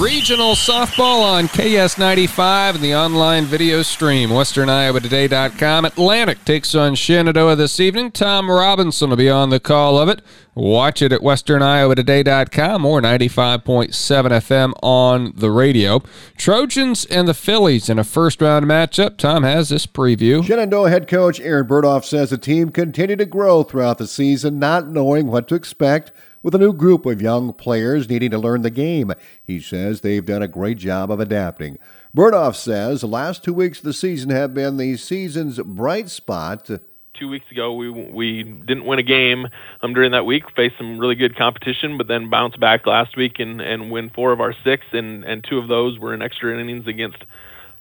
Regional softball on KS95 and the online video stream, westerniowatoday.com. Atlantic takes on Shenandoah this evening. Tom Robinson will be on the call of it. Watch it at westerniowatoday.com or 95.7 FM on the radio. Trojans and the Phillies in a first round matchup. Tom has this preview. Shenandoah head coach Aaron Burdoff says the team continued to grow throughout the season, not knowing what to expect with a new group of young players needing to learn the game. He says they've done a great job of adapting. Burdoff says the last two weeks of the season have been the season's bright spot. Two weeks ago, we we didn't win a game um, during that week. Faced some really good competition, but then bounced back last week and, and win four of our six, and, and two of those were in extra innings against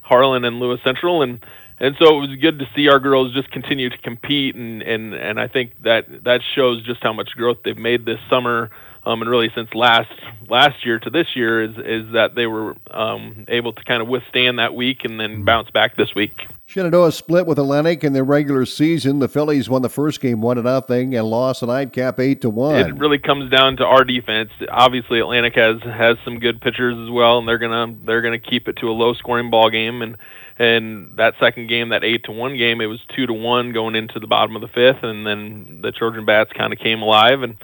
Harlan and Lewis Central, and and so it was good to see our girls just continue to compete, and and and I think that that shows just how much growth they've made this summer, um, and really since last last year to this year is is that they were um, able to kind of withstand that week and then bounce back this week. Shenandoah split with Atlantic in their regular season. The Phillies won the first game one to nothing and lost a nightcap eight to one. It really comes down to our defense. Obviously, Atlantic has has some good pitchers as well, and they're gonna they're gonna keep it to a low scoring ball game and and that second game, that eight to one game, it was two to one going into the bottom of the fifth, and then the Trojan bats kind of came alive, and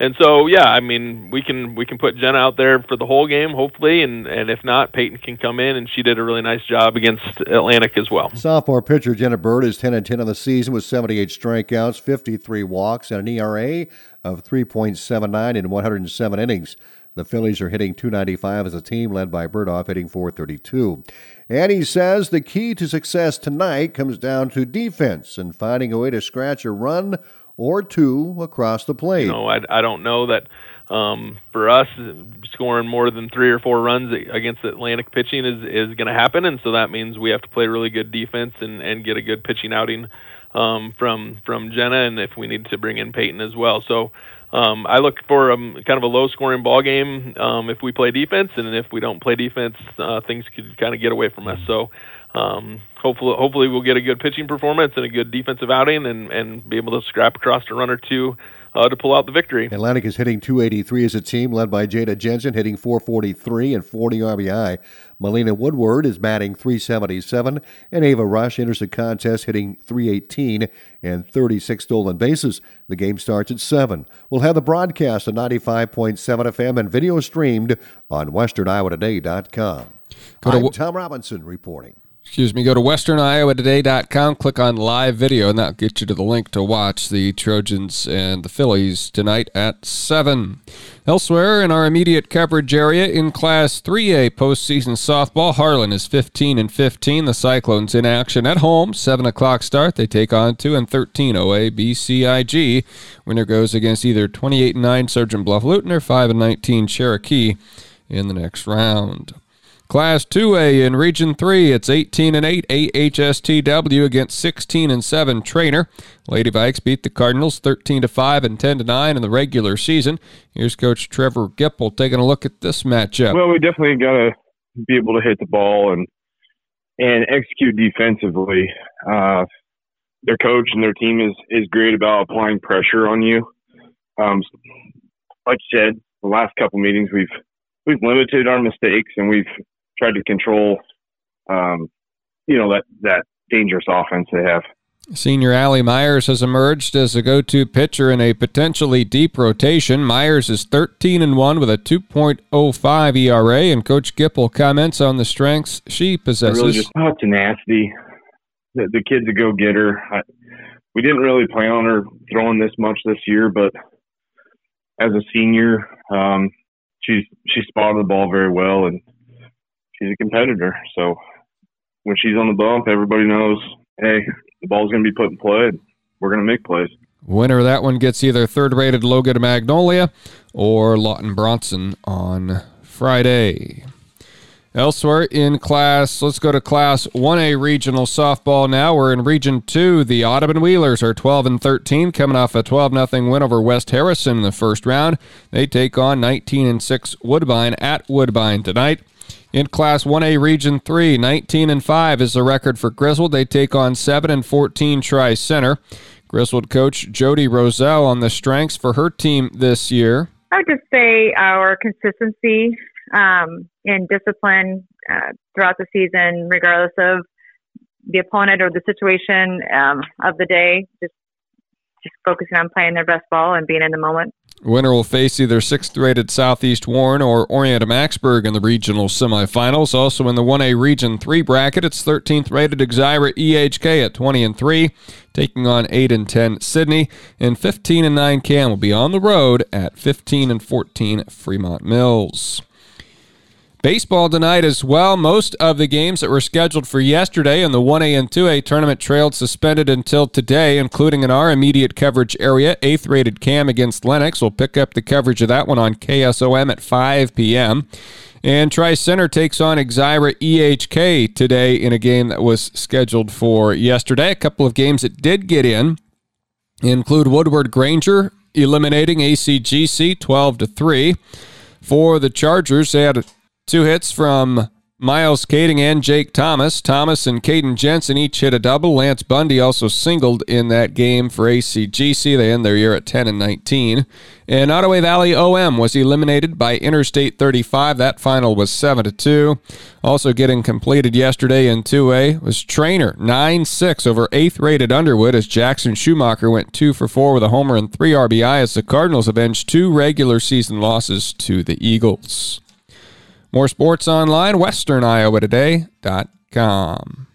and so yeah, I mean we can we can put Jenna out there for the whole game hopefully, and and if not, Peyton can come in, and she did a really nice job against Atlantic as well. Sophomore pitcher Jenna Bird is ten and ten on the season with seventy eight strikeouts, fifty three walks, and an ERA of three point seven nine in one hundred and seven innings. The Phillies are hitting 295 as a team, led by Burdoff hitting 432. And he says the key to success tonight comes down to defense and finding a way to scratch a run or two across the plate. You know, I, I don't know that um, for us scoring more than three or four runs against Atlantic pitching is is going to happen, and so that means we have to play really good defense and and get a good pitching outing um, from from Jenna, and if we need to bring in Peyton as well. So um, I look for a, kind of a low scoring ball game um, if we play defense, and if we don't play defense, uh, things could kind of get away from us. So um, hopefully, hopefully we'll get a good pitching performance and a good defensive outing, and and be able to scrap across a run or two uh, to pull out the victory. Atlantic is hitting 283 as a team, led by Jada Jensen, hitting 443 and 40 RBI. Melina Woodward is batting 377, and Ava Rush enters the contest hitting 318 and 36 stolen bases. The game starts at 7. We'll have the broadcast at 95.7 FM and video streamed on westerniowatoday.com. Go to I'm Tom Robinson reporting excuse me, go to westerniowatoday.com, click on live video, and that'll get you to the link to watch the Trojans and the Phillies tonight at 7. Elsewhere in our immediate coverage area, in Class 3A postseason softball, Harlan is 15 and 15. The Cyclones in action at home, 7 o'clock start. They take on 2 and 13 OA BCIG. Winner goes against either 28 and 9 Sergeant Bluff Luton or 5 and 19 Cherokee in the next round. Class 2A in Region 3, it's 18 and 8 AHSTW against 16 and 7 Treynor. Lady Vikes beat the Cardinals 13 to 5 and 10 to 9 in the regular season. Here's Coach Trevor Gipple taking a look at this matchup. Well, we definitely got to be able to hit the ball and and execute defensively. Uh, their coach and their team is is great about applying pressure on you. Um, like you said, the last couple meetings we've we've limited our mistakes and we've tried to control, um, you know, that that dangerous offense they have. Senior Allie Myers has emerged as a go-to pitcher in a potentially deep rotation. Myers is 13 and 1 with a 2.05 ERA, and Coach Gipple comments on the strengths she possesses. Really just oh, tenacity. The, the kid's a go-getter. I, we didn't really plan on her throwing this much this year, but as a senior, um, she's she spotted the ball very well, and she's a competitor. So when she's on the bump, everybody knows, hey, the ball's going to be put in play. We're going to make plays. Winner of that one gets either third rated Logan Magnolia or Lawton Bronson on Friday. Elsewhere in class, let's go to class 1A regional softball now. We're in region 2. The Audubon Wheelers are 12 and 13 coming off a 12 0 win over West Harrison in the first round. They take on 19 and 6 Woodbine at Woodbine tonight. In Class 1A Region 3, 19 and 5 is the record for Griswold. They take on 7 and 14 Tri Center. Griswold coach Jody Roselle on the strengths for her team this year. I would just say our consistency um, in discipline uh, throughout the season, regardless of the opponent or the situation um, of the day. Just just focusing on playing their best ball and being in the moment. Winner will face either sixth rated Southeast Warren or Orient-Macksburg in the regional semifinals. Also in the 1A Region 3 bracket, it's 13th rated Exira EHK at 20 and 3, taking on 8 and 10 Sidney. and 15 and 9 Cam will be on the road at 15 and 14 Fremont Mills. Baseball tonight as well. Most of the games that were scheduled for yesterday in the 1A and 2A tournament trailed suspended until today, including in our immediate coverage area. Eighth rated Cam against Lenox. We'll pick up the coverage of that one on KSOM at 5 p.m. And Tri Center takes on Exira EHK today in a game that was scheduled for yesterday. A couple of games that did get in include Woodward Granger eliminating ACGC 12 to 3. For the Chargers, they had Two hits from Miles Kading and Jake Thomas. Thomas and Caden Jensen each hit a double. Lance Bundy also singled in that game for ACGC. They end their year at 10 and 19. And Nodaway Valley OM was eliminated by Interstate 35. That final was 7 to 2. Also getting completed yesterday in 2A was Treynor 9 6 over 8th rated Underwood as Jackson Schumacher went 2 for 4 with a homer and 3 RBI as the Cardinals avenged two regular season losses to the Eagles. More sports online, westerniowatoday.com.